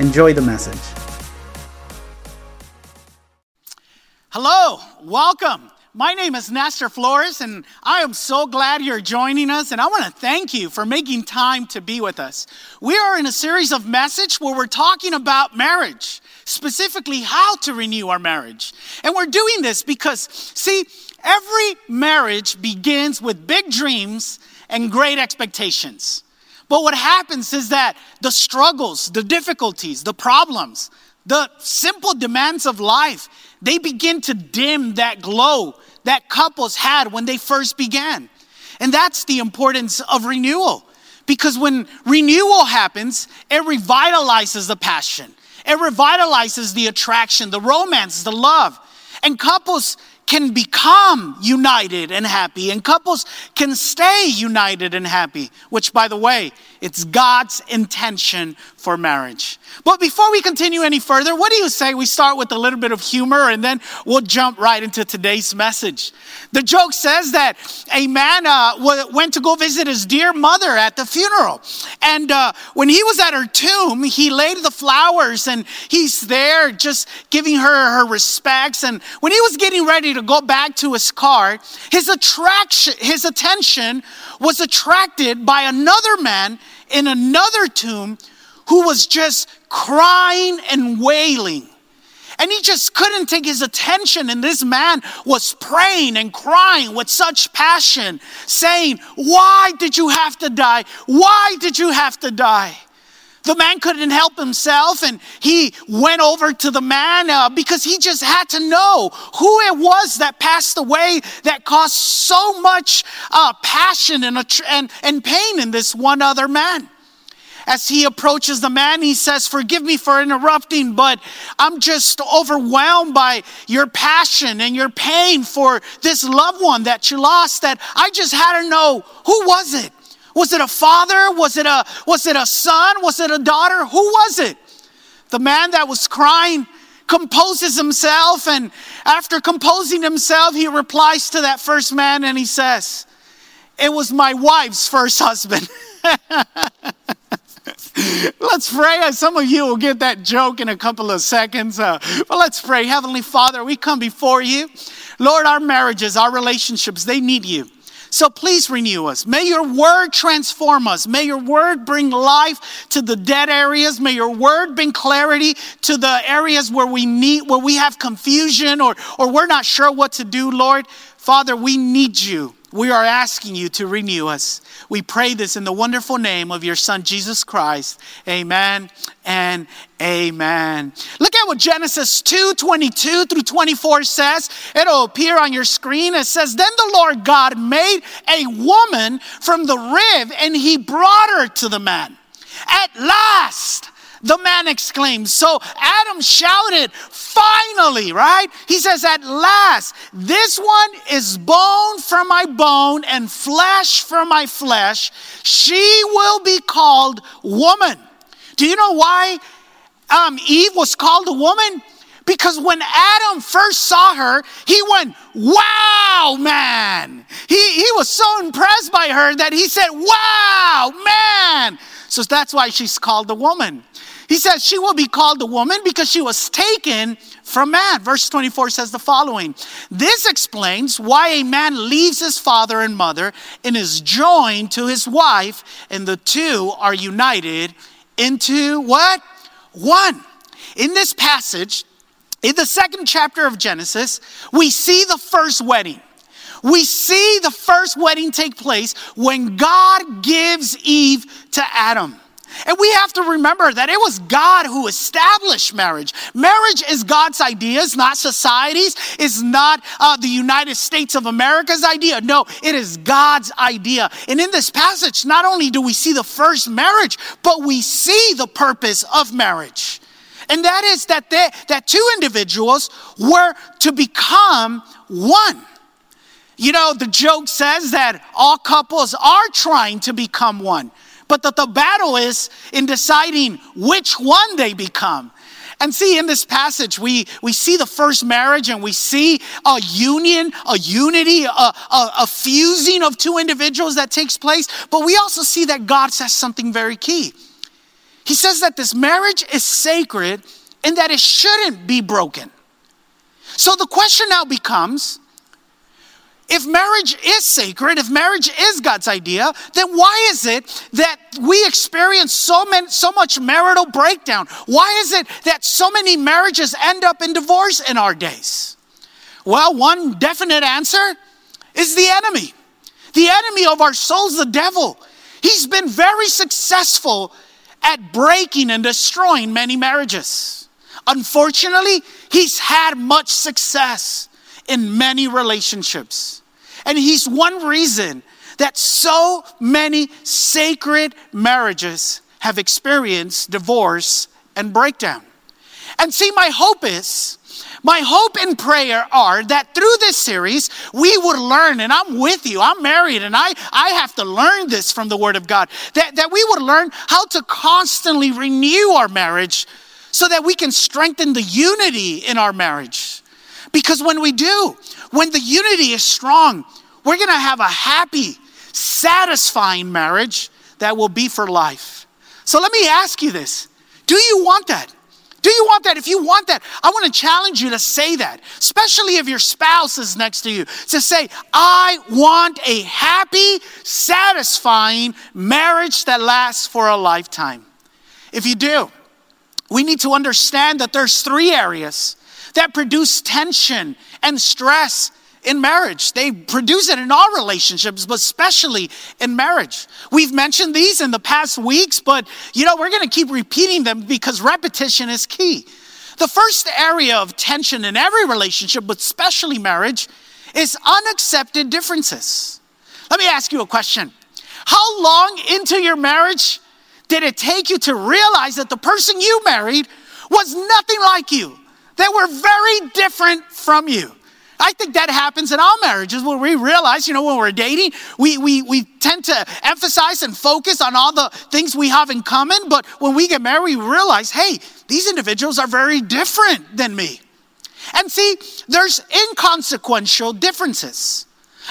Enjoy the message. Hello, welcome. My name is Nestor Flores, and I am so glad you're joining us. And I want to thank you for making time to be with us. We are in a series of message where we're talking about marriage, specifically how to renew our marriage. And we're doing this because, see, every marriage begins with big dreams and great expectations. But what happens is that the struggles, the difficulties, the problems, the simple demands of life, they begin to dim that glow that couples had when they first began. And that's the importance of renewal. Because when renewal happens, it revitalizes the passion, it revitalizes the attraction, the romance, the love. And couples can become united and happy, and couples can stay united and happy, which, by the way, it's God's intention for marriage. But before we continue any further, what do you say we start with a little bit of humor and then we'll jump right into today's message? The joke says that a man uh, went to go visit his dear mother at the funeral. And uh, when he was at her tomb, he laid the flowers and he's there just giving her her respects. And when he was getting ready to to go back to his car, his attraction, his attention was attracted by another man in another tomb who was just crying and wailing. And he just couldn't take his attention. And this man was praying and crying with such passion, saying, Why did you have to die? Why did you have to die? The man couldn't help himself, and he went over to the man uh, because he just had to know who it was that passed away that caused so much uh, passion and, and, and pain in this one other man. As he approaches the man, he says, Forgive me for interrupting, but I'm just overwhelmed by your passion and your pain for this loved one that you lost. That I just had to know who was it? Was it a father? Was it a, was it a son? Was it a daughter? Who was it? The man that was crying composes himself, and after composing himself, he replies to that first man and he says, It was my wife's first husband. let's pray. Some of you will get that joke in a couple of seconds. Uh, but let's pray. Heavenly Father, we come before you. Lord, our marriages, our relationships, they need you. So please renew us. May your word transform us. May your word bring life to the dead areas. May your word bring clarity to the areas where we need, where we have confusion or, or we're not sure what to do, Lord. Father, we need you. We are asking you to renew us. We pray this in the wonderful name of your Son, Jesus Christ. Amen and amen. Look at what Genesis 2 22 through 24 says. It'll appear on your screen. It says, Then the Lord God made a woman from the rib, and he brought her to the man. At last, the man exclaimed. So Adam shouted, finally, right? He says, at last, this one is bone from my bone and flesh from my flesh. She will be called woman. Do you know why um, Eve was called a woman? Because when Adam first saw her, he went, Wow, man. He, he was so impressed by her that he said, Wow, man. So that's why she's called a woman. He says she will be called a woman because she was taken from man. Verse 24 says the following This explains why a man leaves his father and mother and is joined to his wife, and the two are united into what? One. In this passage, in the second chapter of Genesis, we see the first wedding. We see the first wedding take place when God gives Eve to Adam. And we have to remember that it was God who established marriage. Marriage is God's idea, it's not society's, it's not uh, the United States of America's idea. No, it is God's idea. And in this passage, not only do we see the first marriage, but we see the purpose of marriage. And that is that they, that two individuals were to become one. You know, the joke says that all couples are trying to become one, but that the battle is in deciding which one they become. And see, in this passage, we, we see the first marriage and we see a union, a unity, a, a, a fusing of two individuals that takes place. But we also see that God says something very key. He says that this marriage is sacred and that it shouldn't be broken. So the question now becomes if marriage is sacred, if marriage is God's idea, then why is it that we experience so, many, so much marital breakdown? Why is it that so many marriages end up in divorce in our days? Well, one definite answer is the enemy. The enemy of our souls, the devil. He's been very successful at breaking and destroying many marriages. Unfortunately, he's had much success in many relationships. And he's one reason that so many sacred marriages have experienced divorce and breakdown. And see, my hope is, my hope and prayer are that through this series, we would learn, and I'm with you, I'm married, and I, I have to learn this from the Word of God, that, that we would learn how to constantly renew our marriage so that we can strengthen the unity in our marriage. Because when we do, when the unity is strong, we're gonna have a happy, satisfying marriage that will be for life. So let me ask you this Do you want that? Do you want that? If you want that, I want to challenge you to say that, especially if your spouse is next to you, to say, I want a happy, satisfying marriage that lasts for a lifetime. If you do, we need to understand that there's three areas that produce tension and stress in marriage. They produce it in all relationships, but especially in marriage. We've mentioned these in the past weeks, but you know, we're going to keep repeating them because repetition is key. The first area of tension in every relationship, but especially marriage, is unaccepted differences. Let me ask you a question. How long into your marriage did it take you to realize that the person you married was nothing like you? They were very different from you. I think that happens in all marriages where we realize, you know, when we're dating, we, we, we tend to emphasize and focus on all the things we have in common. But when we get married, we realize, hey, these individuals are very different than me. And see, there's inconsequential differences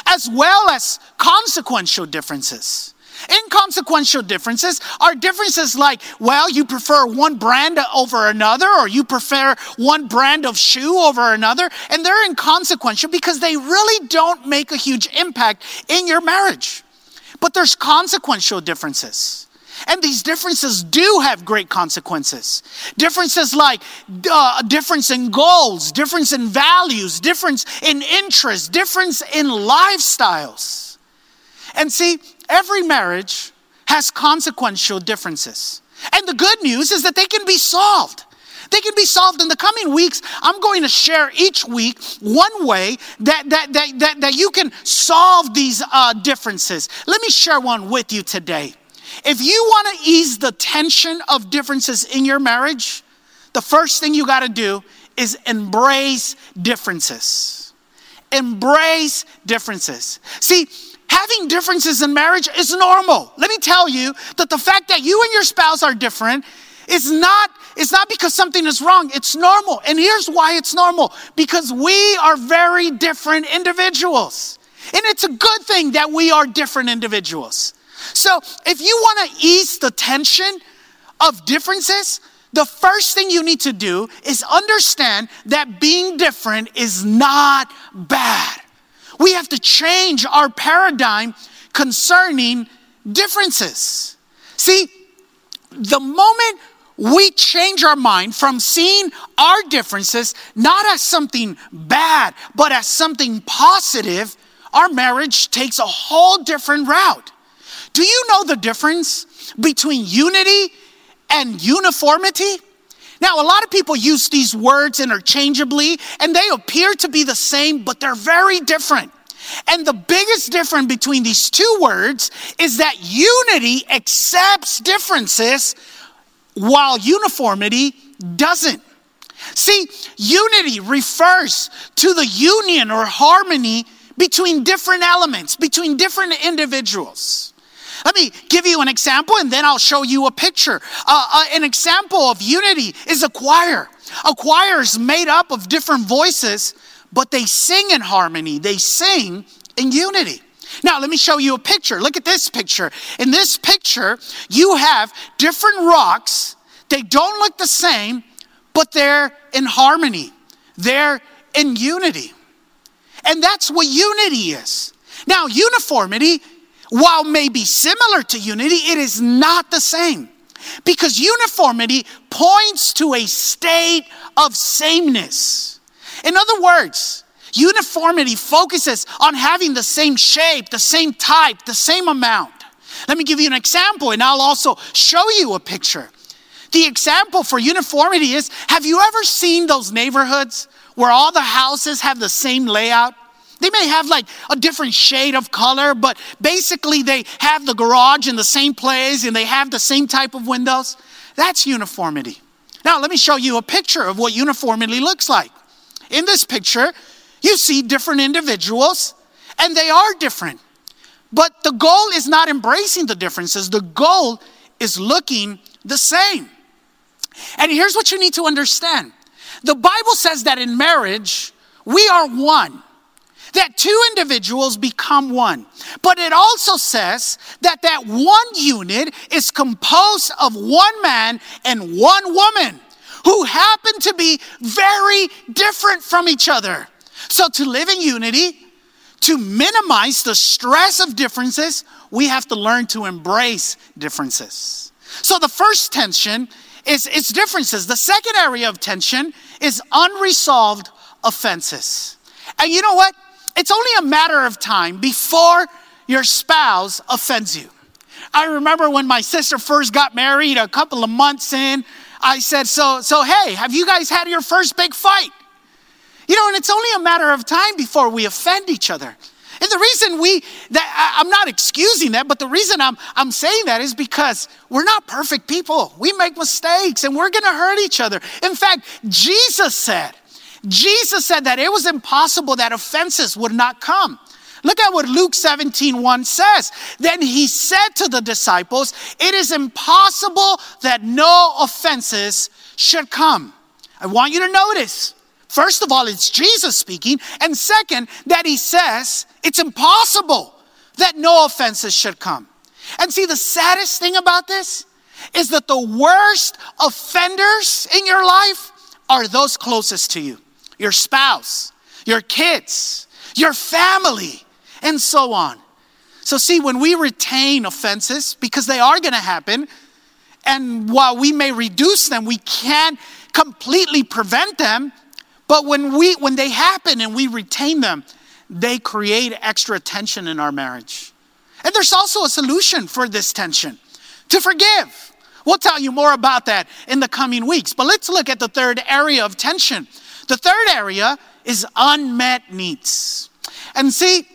as well as consequential differences. Inconsequential differences are differences like, well, you prefer one brand over another, or you prefer one brand of shoe over another, and they're inconsequential because they really don't make a huge impact in your marriage. But there's consequential differences. And these differences do have great consequences. Differences like uh, difference in goals, difference in values, difference in interests, difference in lifestyles. And see, every marriage has consequential differences. And the good news is that they can be solved. They can be solved in the coming weeks. I'm going to share each week one way that, that, that, that, that you can solve these uh, differences. Let me share one with you today. If you want to ease the tension of differences in your marriage, the first thing you got to do is embrace differences. Embrace differences. See, having differences in marriage is normal. Let me tell you that the fact that you and your spouse are different is not it's not because something is wrong. It's normal. And here's why it's normal. Because we are very different individuals. And it's a good thing that we are different individuals. So, if you want to ease the tension of differences, the first thing you need to do is understand that being different is not bad. We have to change our paradigm concerning differences. See, the moment we change our mind from seeing our differences not as something bad, but as something positive, our marriage takes a whole different route. Do you know the difference between unity and uniformity? Now, a lot of people use these words interchangeably and they appear to be the same, but they're very different. And the biggest difference between these two words is that unity accepts differences while uniformity doesn't. See, unity refers to the union or harmony between different elements, between different individuals. Let me give you an example and then I'll show you a picture. Uh, uh, an example of unity is a choir. A choir is made up of different voices, but they sing in harmony, they sing in unity. Now, let me show you a picture. Look at this picture. In this picture, you have different rocks. They don't look the same, but they're in harmony, they're in unity. And that's what unity is. Now, uniformity, while may be similar to unity, it is not the same. Because uniformity points to a state of sameness. In other words, uniformity focuses on having the same shape, the same type, the same amount. Let me give you an example and I'll also show you a picture. The example for uniformity is have you ever seen those neighborhoods where all the houses have the same layout? They may have like a different shade of color, but basically they have the garage in the same place and they have the same type of windows. That's uniformity. Now, let me show you a picture of what uniformity looks like. In this picture, you see different individuals, and they are different. But the goal is not embracing the differences, the goal is looking the same. And here's what you need to understand the Bible says that in marriage, we are one that two individuals become one. But it also says that that one unit is composed of one man and one woman who happen to be very different from each other. So to live in unity, to minimize the stress of differences, we have to learn to embrace differences. So the first tension is, is differences. The second area of tension is unresolved offenses. And you know what? It's only a matter of time before your spouse offends you. I remember when my sister first got married a couple of months in, I said, So, so hey, have you guys had your first big fight? You know, and it's only a matter of time before we offend each other. And the reason we, that I'm not excusing that, but the reason I'm, I'm saying that is because we're not perfect people. We make mistakes and we're to hurt each other. In fact, Jesus said, Jesus said that it was impossible that offenses would not come. Look at what Luke 17 1 says. Then he said to the disciples, It is impossible that no offenses should come. I want you to notice, first of all, it's Jesus speaking. And second, that he says, It's impossible that no offenses should come. And see, the saddest thing about this is that the worst offenders in your life are those closest to you your spouse, your kids, your family, and so on. So, see, when we retain offenses, because they are going to happen, and while we may reduce them, we can't completely prevent them. But when we when they happen and we retain them, they create extra tension in our marriage. And there's also a solution for this tension to forgive. We'll tell you more about that in the coming weeks. But let's look at the third area of tension the third area is unmet needs. And see,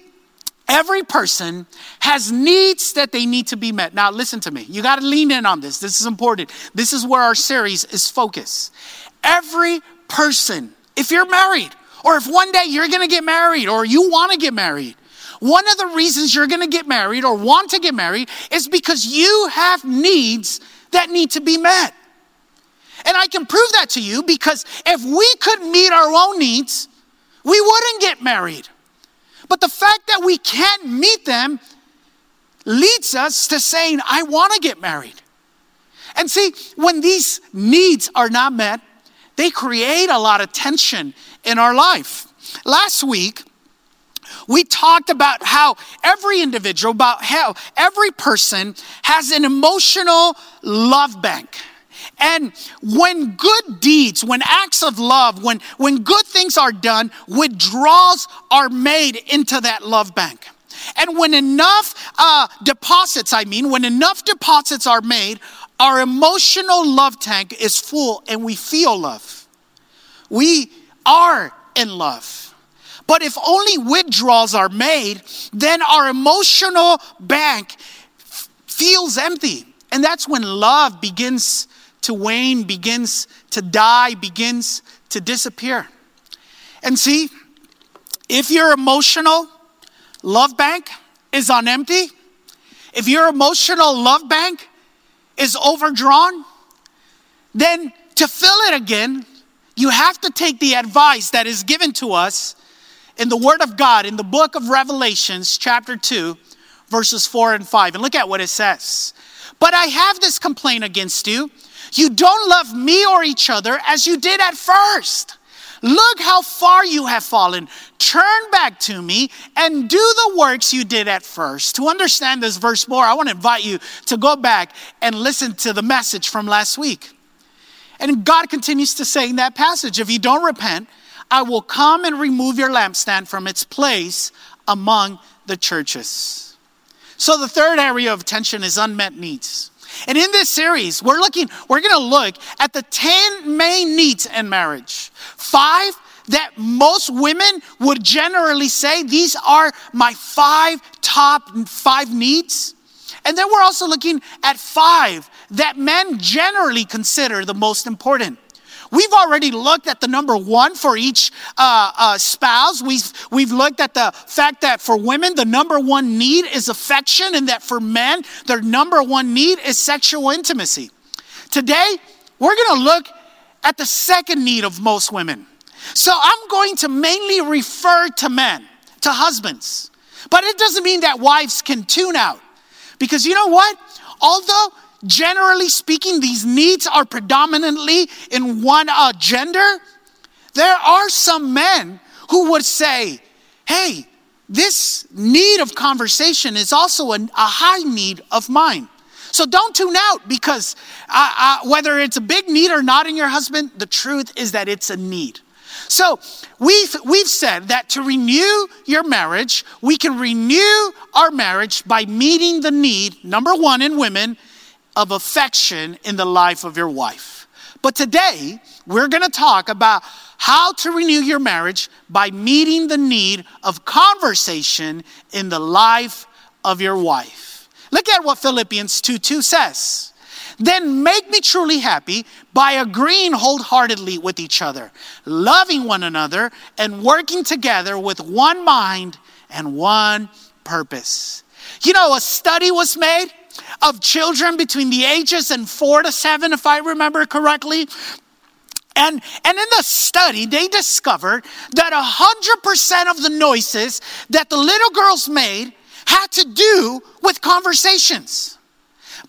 every person has needs that they need to be met. Now, listen to me. You got to lean in on this. This is important. This is where our series is focused. Every person, if you're married, or if one day you're going to get married, or you want to get married, one of the reasons you're going to get married or want to get married is because you have needs that need to be met. And I can prove that to you because if we could meet our own needs, we wouldn't get married. But the fact that we can't meet them leads us to saying, I want to get married. And see, when these needs are not met, they create a lot of tension in our life. Last week, we talked about how every individual, about how every person has an emotional love bank. And when good deeds, when acts of love, when, when good things are done, withdrawals are made into that love bank. And when enough uh, deposits, I mean, when enough deposits are made, our emotional love tank is full and we feel love. We are in love. But if only withdrawals are made, then our emotional bank feels empty. And that's when love begins to wane, begins to die, begins to disappear. And see, if your emotional love bank is on empty, if your emotional love bank is overdrawn, then to fill it again, you have to take the advice that is given to us in the Word of God in the book of Revelations, chapter 2, verses 4 and 5. And look at what it says. But I have this complaint against you. You don't love me or each other as you did at first. Look how far you have fallen. Turn back to me and do the works you did at first. To understand this verse more, I want to invite you to go back and listen to the message from last week. And God continues to say in that passage if you don't repent, I will come and remove your lampstand from its place among the churches. So the third area of attention is unmet needs. And in this series, we're looking, we're going to look at the 10 main needs in marriage. Five that most women would generally say, these are my five top five needs. And then we're also looking at five that men generally consider the most important. We've already looked at the number one for each uh, uh, spouse. We've, we've looked at the fact that for women, the number one need is affection, and that for men, their number one need is sexual intimacy. Today, we're going to look at the second need of most women. So I'm going to mainly refer to men, to husbands. But it doesn't mean that wives can tune out. Because you know what? Although generally speaking, these needs are predominantly in one uh, gender, there are some men who would say, hey, this need of conversation is also a, a high need of mine. So don't tune out because uh, uh, whether it's a big need or not in your husband, the truth is that it's a need. So we've, we've said that to renew your marriage, we can renew our marriage by meeting the need, number one, in women, of affection in the life of your wife. But today, we're going to talk about how to renew your marriage by meeting the need of conversation in the life of your wife. Look at what Philippians 2 2 says. Then make me truly happy by agreeing wholeheartedly with each other, loving one another, and working together with one mind and one purpose. You know, a study was made of children between the ages and four to seven, if I remember correctly. And, and in the study, they discovered that 100% of the noises that the little girls made had to do with conversations.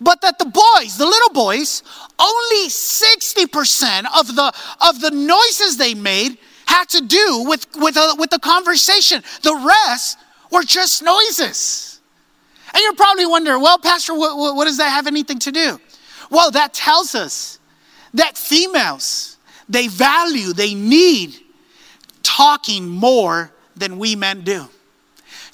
But that the boys, the little boys, only 60% of the, of the noises they made had to do with, with, a, with the conversation. The rest were just noises. And you're probably wondering, well, Pastor, what, what, what does that have anything to do? Well, that tells us that females, they value, they need talking more than we men do.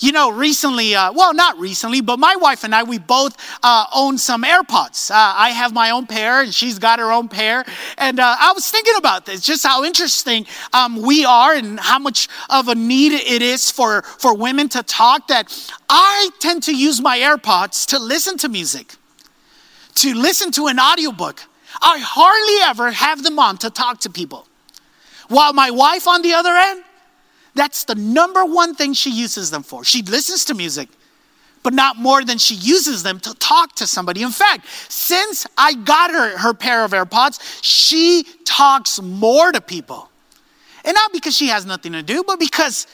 You know, recently, uh, well, not recently, but my wife and I, we both uh, own some AirPods. Uh, I have my own pair, and she's got her own pair. And uh, I was thinking about this, just how interesting um, we are, and how much of a need it is for, for women to talk. That I tend to use my AirPods to listen to music, to listen to an audiobook. I hardly ever have them on to talk to people. While my wife, on the other end, that's the number one thing she uses them for. She listens to music, but not more than she uses them to talk to somebody. In fact, since I got her her pair of AirPods, she talks more to people. And not because she has nothing to do, but because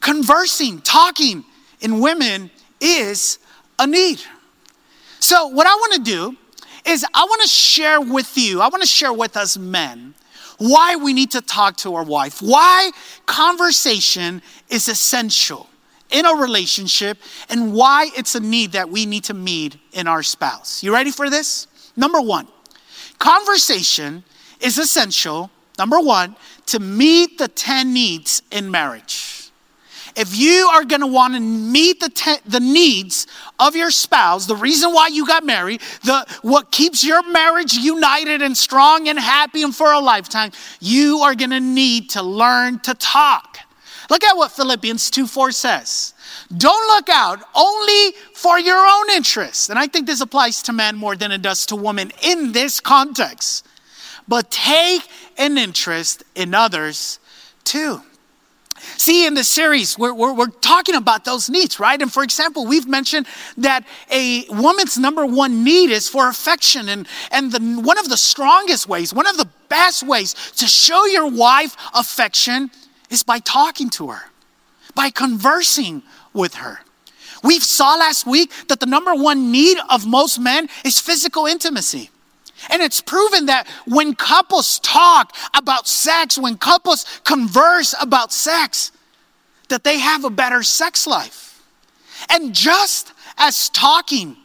conversing, talking in women is a need. So, what I want to do is I want to share with you, I want to share with us men why we need to talk to our wife, why conversation is essential in a relationship, and why it's a need that we need to meet in our spouse. You ready for this? Number one, conversation is essential, number one, to meet the 10 needs in marriage if you are going to want to meet the, te- the needs of your spouse, the reason why you got married, the, what keeps your marriage united and strong and happy and for a lifetime, you are going to need to learn to talk. Look at what Philippians 2 4 says. Don't look out only for your own interests. And I think this applies to men more than it does to women in this context. but take an interest in others too. See, in the series, we're, we're, we're, talking about those needs, right? And for example, we've mentioned that a woman's number one need is for affection. And, and the, one of the strongest ways, one of the best ways to show your wife affection is by talking to her, by conversing with her. We saw last week that the number one need of most men is physical intimacy. And it's proven that when couples talk about sex, when couples converse about sex, that they have a better sex life. And just as talking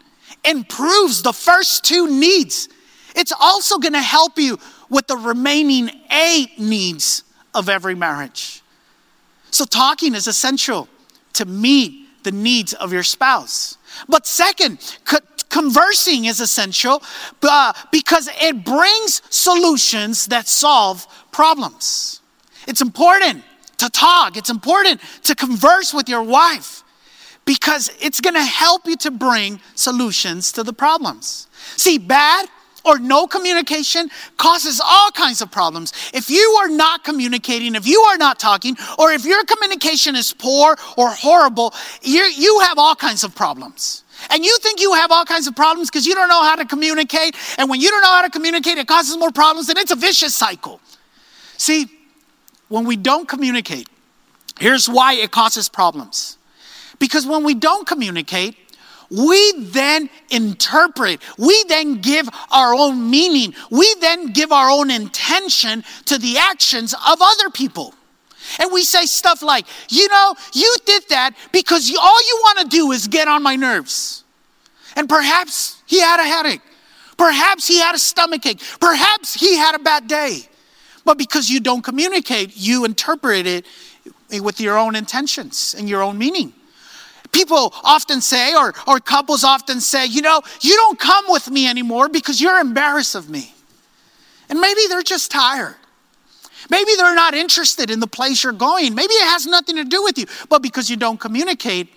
improves the first two needs, it's also going to help you with the remaining eight needs of every marriage. So, talking is essential to meet the needs of your spouse. But second, conversing is essential uh, because it brings solutions that solve problems. It's important to talk, it's important to converse with your wife because it's going to help you to bring solutions to the problems. See, bad or no communication causes all kinds of problems. If you are not communicating, if you are not talking, or if your communication is poor or horrible, you have all kinds of problems. And you think you have all kinds of problems because you don't know how to communicate. And when you don't know how to communicate, it causes more problems, and it's a vicious cycle. See, when we don't communicate, here's why it causes problems. Because when we don't communicate, we then interpret, we then give our own meaning, we then give our own intention to the actions of other people. And we say stuff like, you know, you did that because you, all you want to do is get on my nerves. And perhaps he had a headache. Perhaps he had a stomach ache. Perhaps he had a bad day. But because you don't communicate, you interpret it eh, with your own intentions and your own meaning. People often say, or, or couples often say, you know, you don't come with me anymore because you're embarrassed of me. And maybe they're just tired. Maybe they're not interested in the place you're going. Maybe it has nothing to do with you. But because you don't communicate,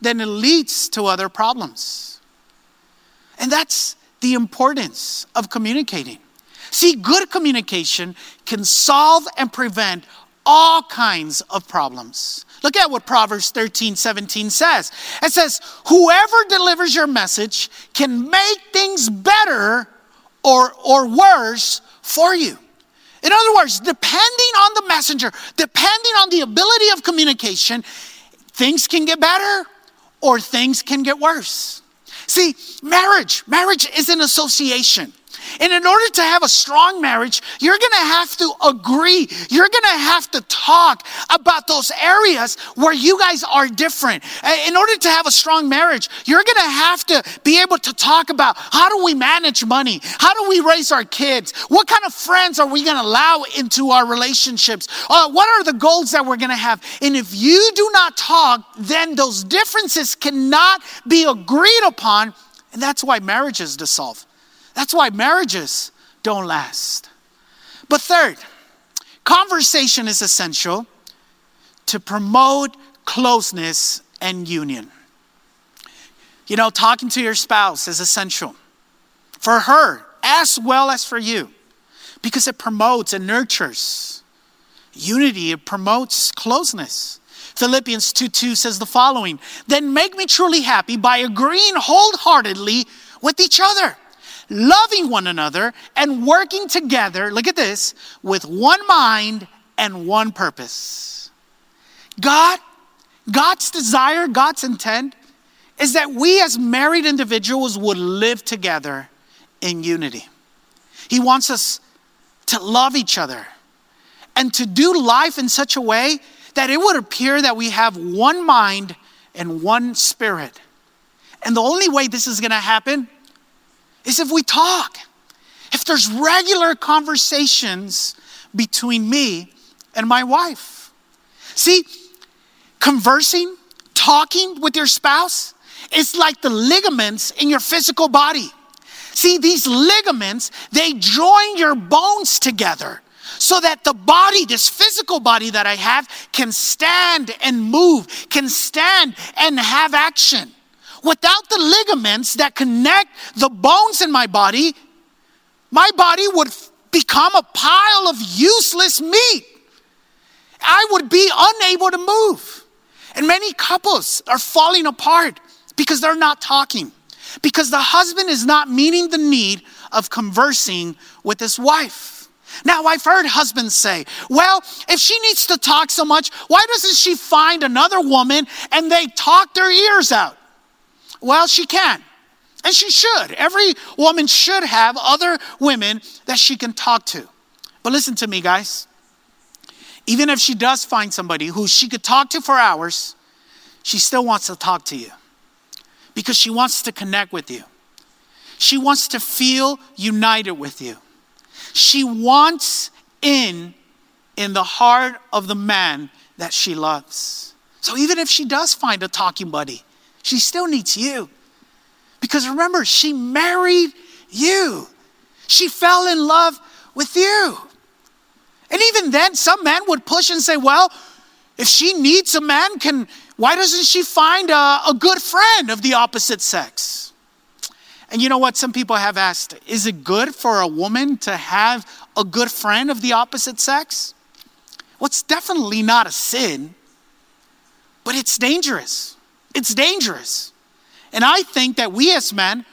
then it leads to other problems. And that's the importance of communicating. See, good communication can solve and prevent all kinds of problems. Look at what Proverbs 13, 17 says. It says, Whoever delivers your message can make things better or, or worse for you. In other words, depending on the messenger, depending on the ability of communication, things can get better or things can get worse. See, marriage, marriage is an association. And in order to have a strong marriage, you're gonna have to agree. You're gonna have to talk about those areas where you guys are different. In order to have a strong marriage, you're gonna have to be able to talk about how do we manage money? How do we raise our kids? What kind of friends are we gonna allow into our relationships? Uh, what are the goals that we're gonna have? And if you do not talk, then those differences cannot be agreed upon. And that's why marriages dissolve. That's why marriages don't last. But third, conversation is essential to promote closeness and union. You know, talking to your spouse is essential for her as well as for you because it promotes and nurtures unity, it promotes closeness. Philippians 2 2 says the following Then make me truly happy by agreeing wholeheartedly with each other loving one another and working together, look at this, with one mind and one purpose. God, God's desire, God's intent is that we as married individuals would live together in unity. He wants us to love each other and to do life in such a way that it would appear that we have one mind and one spirit. And the only way this is going to happen is if we talk, if there's regular conversations between me and my wife. See, conversing, talking with your spouse is like the ligaments in your physical body. See, these ligaments, they join your bones together so that the body, this physical body that I have, can stand and move, can stand and have action. Without the ligaments that connect the bones in my body, my body would become a pile of useless meat. I would be unable to move. And many couples are falling apart because they're not talking, because the husband is not meeting the need of conversing with his wife. Now, I've heard husbands say, well, if she needs to talk so much, why doesn't she find another woman and they talk their ears out? Well, she can. And she should. Every woman should have other women that she can talk to. But listen to me, guys. Even if she does find somebody who she could talk to for hours, she still wants to talk to you because she wants to connect with you. She wants to feel united with you. She wants in in the heart of the man that she loves. So even if she does find a talking buddy, she still needs you. Because remember, she married you. She fell in love with you. And even then, some men would push and say, well, if she needs a man, can why doesn't she find a, a good friend of the opposite sex? And you know what? Some people have asked, is it good for a woman to have a good friend of the opposite sex? Well, it's definitely not a sin, but it's dangerous. It's dangerous. And I think that we as men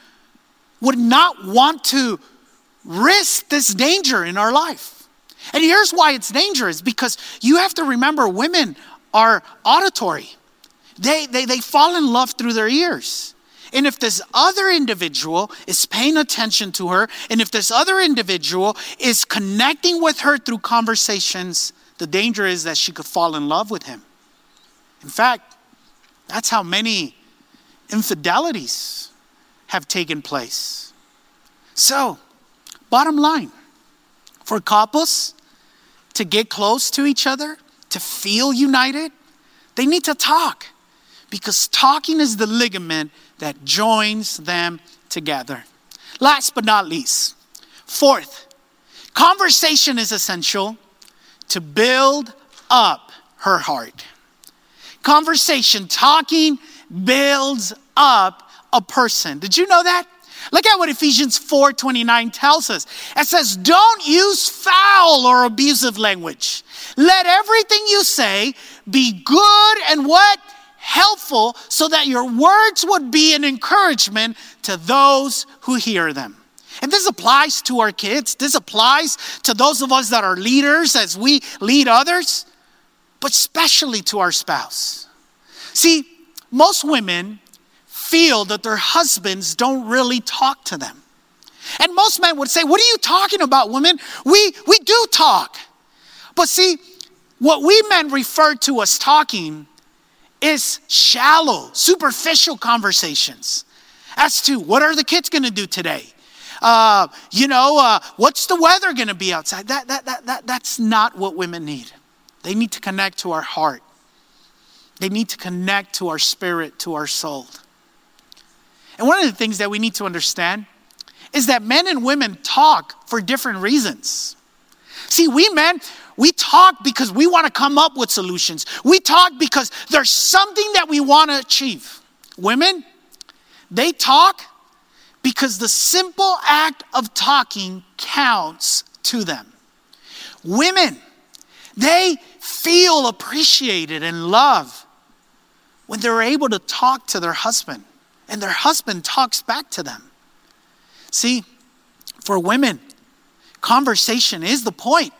would not want to risk this danger in our life. And here's why it's dangerous because you have to remember women are auditory, they, they, they fall in love through their ears. And if this other individual is paying attention to her, and if this other individual is connecting with her through conversations, the danger is that she could fall in love with him. In fact, that's how many infidelities have taken place. So, bottom line for couples to get close to each other, to feel united, they need to talk because talking is the ligament that joins them together. Last but not least, fourth, conversation is essential to build up her heart. Conversation, talking builds up a person. Did you know that? Look at what Ephesians 4:29 tells us. It says, "Don't use foul or abusive language. Let everything you say be good and what? Helpful so that your words would be an encouragement to those who hear them." And this applies to our kids. This applies to those of us that are leaders as we lead others, but especially to our spouse. See, most women feel that their husbands don't really talk to them. And most men would say, What are you talking about, women? We, we do talk. But see, what we men refer to as talking is shallow, superficial conversations as to what are the kids going to do today? Uh, you know, uh, what's the weather going to be outside? That, that, that, that, that's not what women need. They need to connect to our heart. They need to connect to our spirit, to our soul. And one of the things that we need to understand is that men and women talk for different reasons. See, we men, we talk because we want to come up with solutions. We talk because there's something that we want to achieve. Women, they talk because the simple act of talking counts to them. Women, they feel appreciated and loved when they're able to talk to their husband and their husband talks back to them. See, for women, conversation is the point.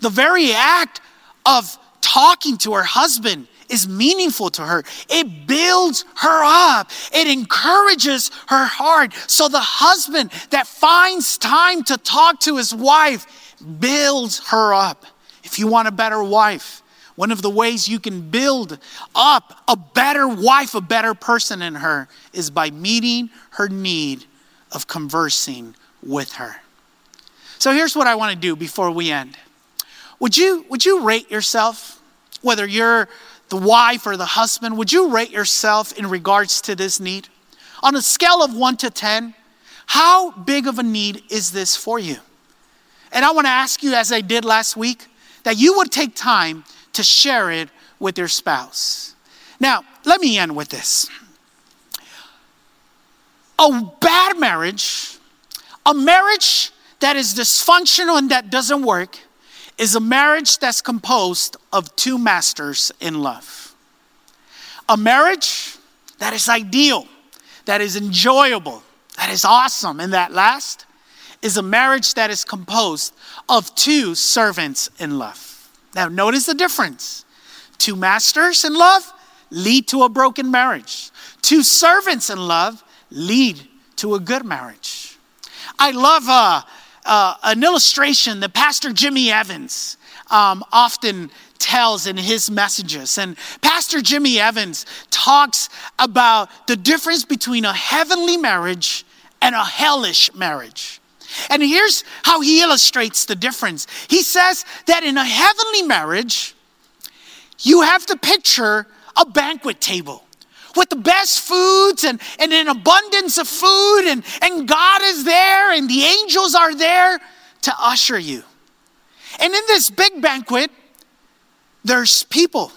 The very act of talking to her husband is meaningful to her. It builds her up, it encourages her heart. So the husband that finds time to talk to his wife builds her up. If you want a better wife, one of the ways you can build up a better wife, a better person in her, is by meeting her need of conversing with her. So here's what I want to do before we end. Would you, would you rate yourself, whether you're the wife or the husband, would you rate yourself in regards to this need? On a scale of one to 10, how big of a need is this for you? And I want to ask you, as I did last week, that you would take time to share it with your spouse. Now, let me end with this. A bad marriage, a marriage that is dysfunctional and that doesn't work is a marriage that's composed of two masters in love. A marriage that is ideal, that is enjoyable, that is awesome, and that last is a marriage that is composed of two servants in love. Now, notice the difference. Two masters in love lead to a broken marriage, two servants in love lead to a good marriage. I love uh, uh, an illustration that Pastor Jimmy Evans um, often tells in his messages. And Pastor Jimmy Evans talks about the difference between a heavenly marriage and a hellish marriage. And here's how he illustrates the difference. He says that in a heavenly marriage, you have to picture a banquet table with the best foods and, and an abundance of food, and, and God is there, and the angels are there to usher you. And in this big banquet, there's people.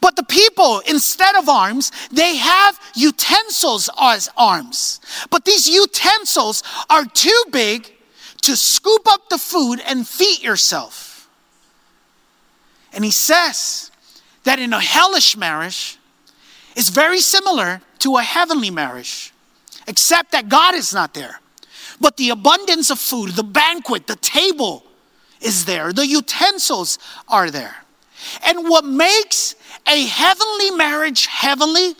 But the people, instead of arms, they have utensils as arms. But these utensils are too big to scoop up the food and feed yourself. And he says that in a hellish marriage, is very similar to a heavenly marriage, except that God is not there. But the abundance of food, the banquet, the table is there, the utensils are there. And what makes a heavenly marriage heavenly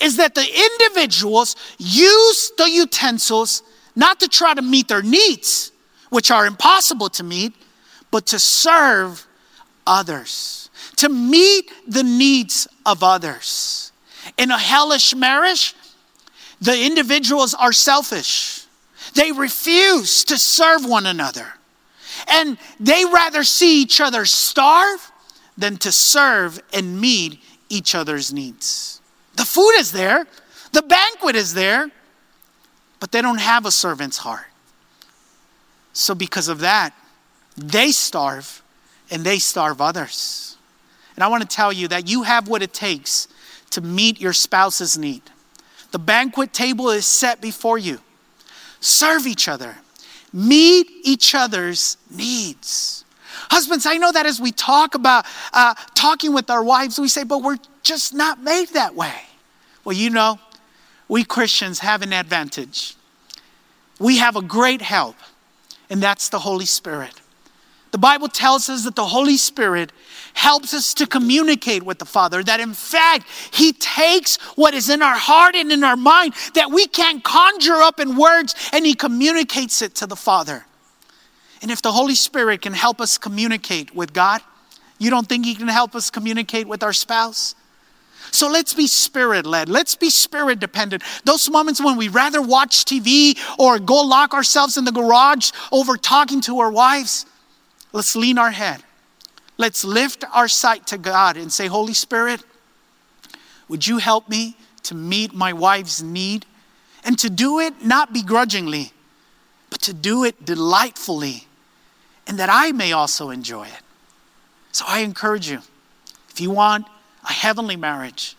is that the individuals use the utensils not to try to meet their needs, which are impossible to meet, but to serve others, to meet the needs of others. In a hellish marriage, the individuals are selfish. They refuse to serve one another. And they rather see each other starve than to serve and meet each other's needs. The food is there, the banquet is there, but they don't have a servant's heart. So, because of that, they starve and they starve others. And I want to tell you that you have what it takes to meet your spouse's need. The banquet table is set before you. Serve each other, meet each other's needs. Husbands, I know that as we talk about uh, talking with our wives, we say, but we're just not made that way. Well, you know, we Christians have an advantage. We have a great help, and that's the Holy Spirit. The Bible tells us that the Holy Spirit helps us to communicate with the Father, that in fact, He takes what is in our heart and in our mind that we can't conjure up in words and He communicates it to the Father. And if the Holy Spirit can help us communicate with God, you don't think He can help us communicate with our spouse? So let's be spirit led. Let's be spirit dependent. Those moments when we rather watch TV or go lock ourselves in the garage over talking to our wives, Let's lean our head. Let's lift our sight to God and say, Holy Spirit, would you help me to meet my wife's need? And to do it not begrudgingly, but to do it delightfully, and that I may also enjoy it. So I encourage you if you want a heavenly marriage,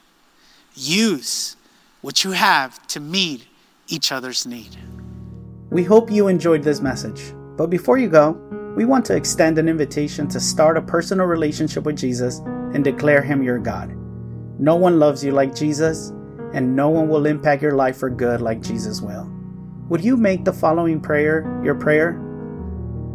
use what you have to meet each other's need. We hope you enjoyed this message. But before you go, we want to extend an invitation to start a personal relationship with Jesus and declare Him your God. No one loves you like Jesus, and no one will impact your life for good like Jesus will. Would you make the following prayer your prayer?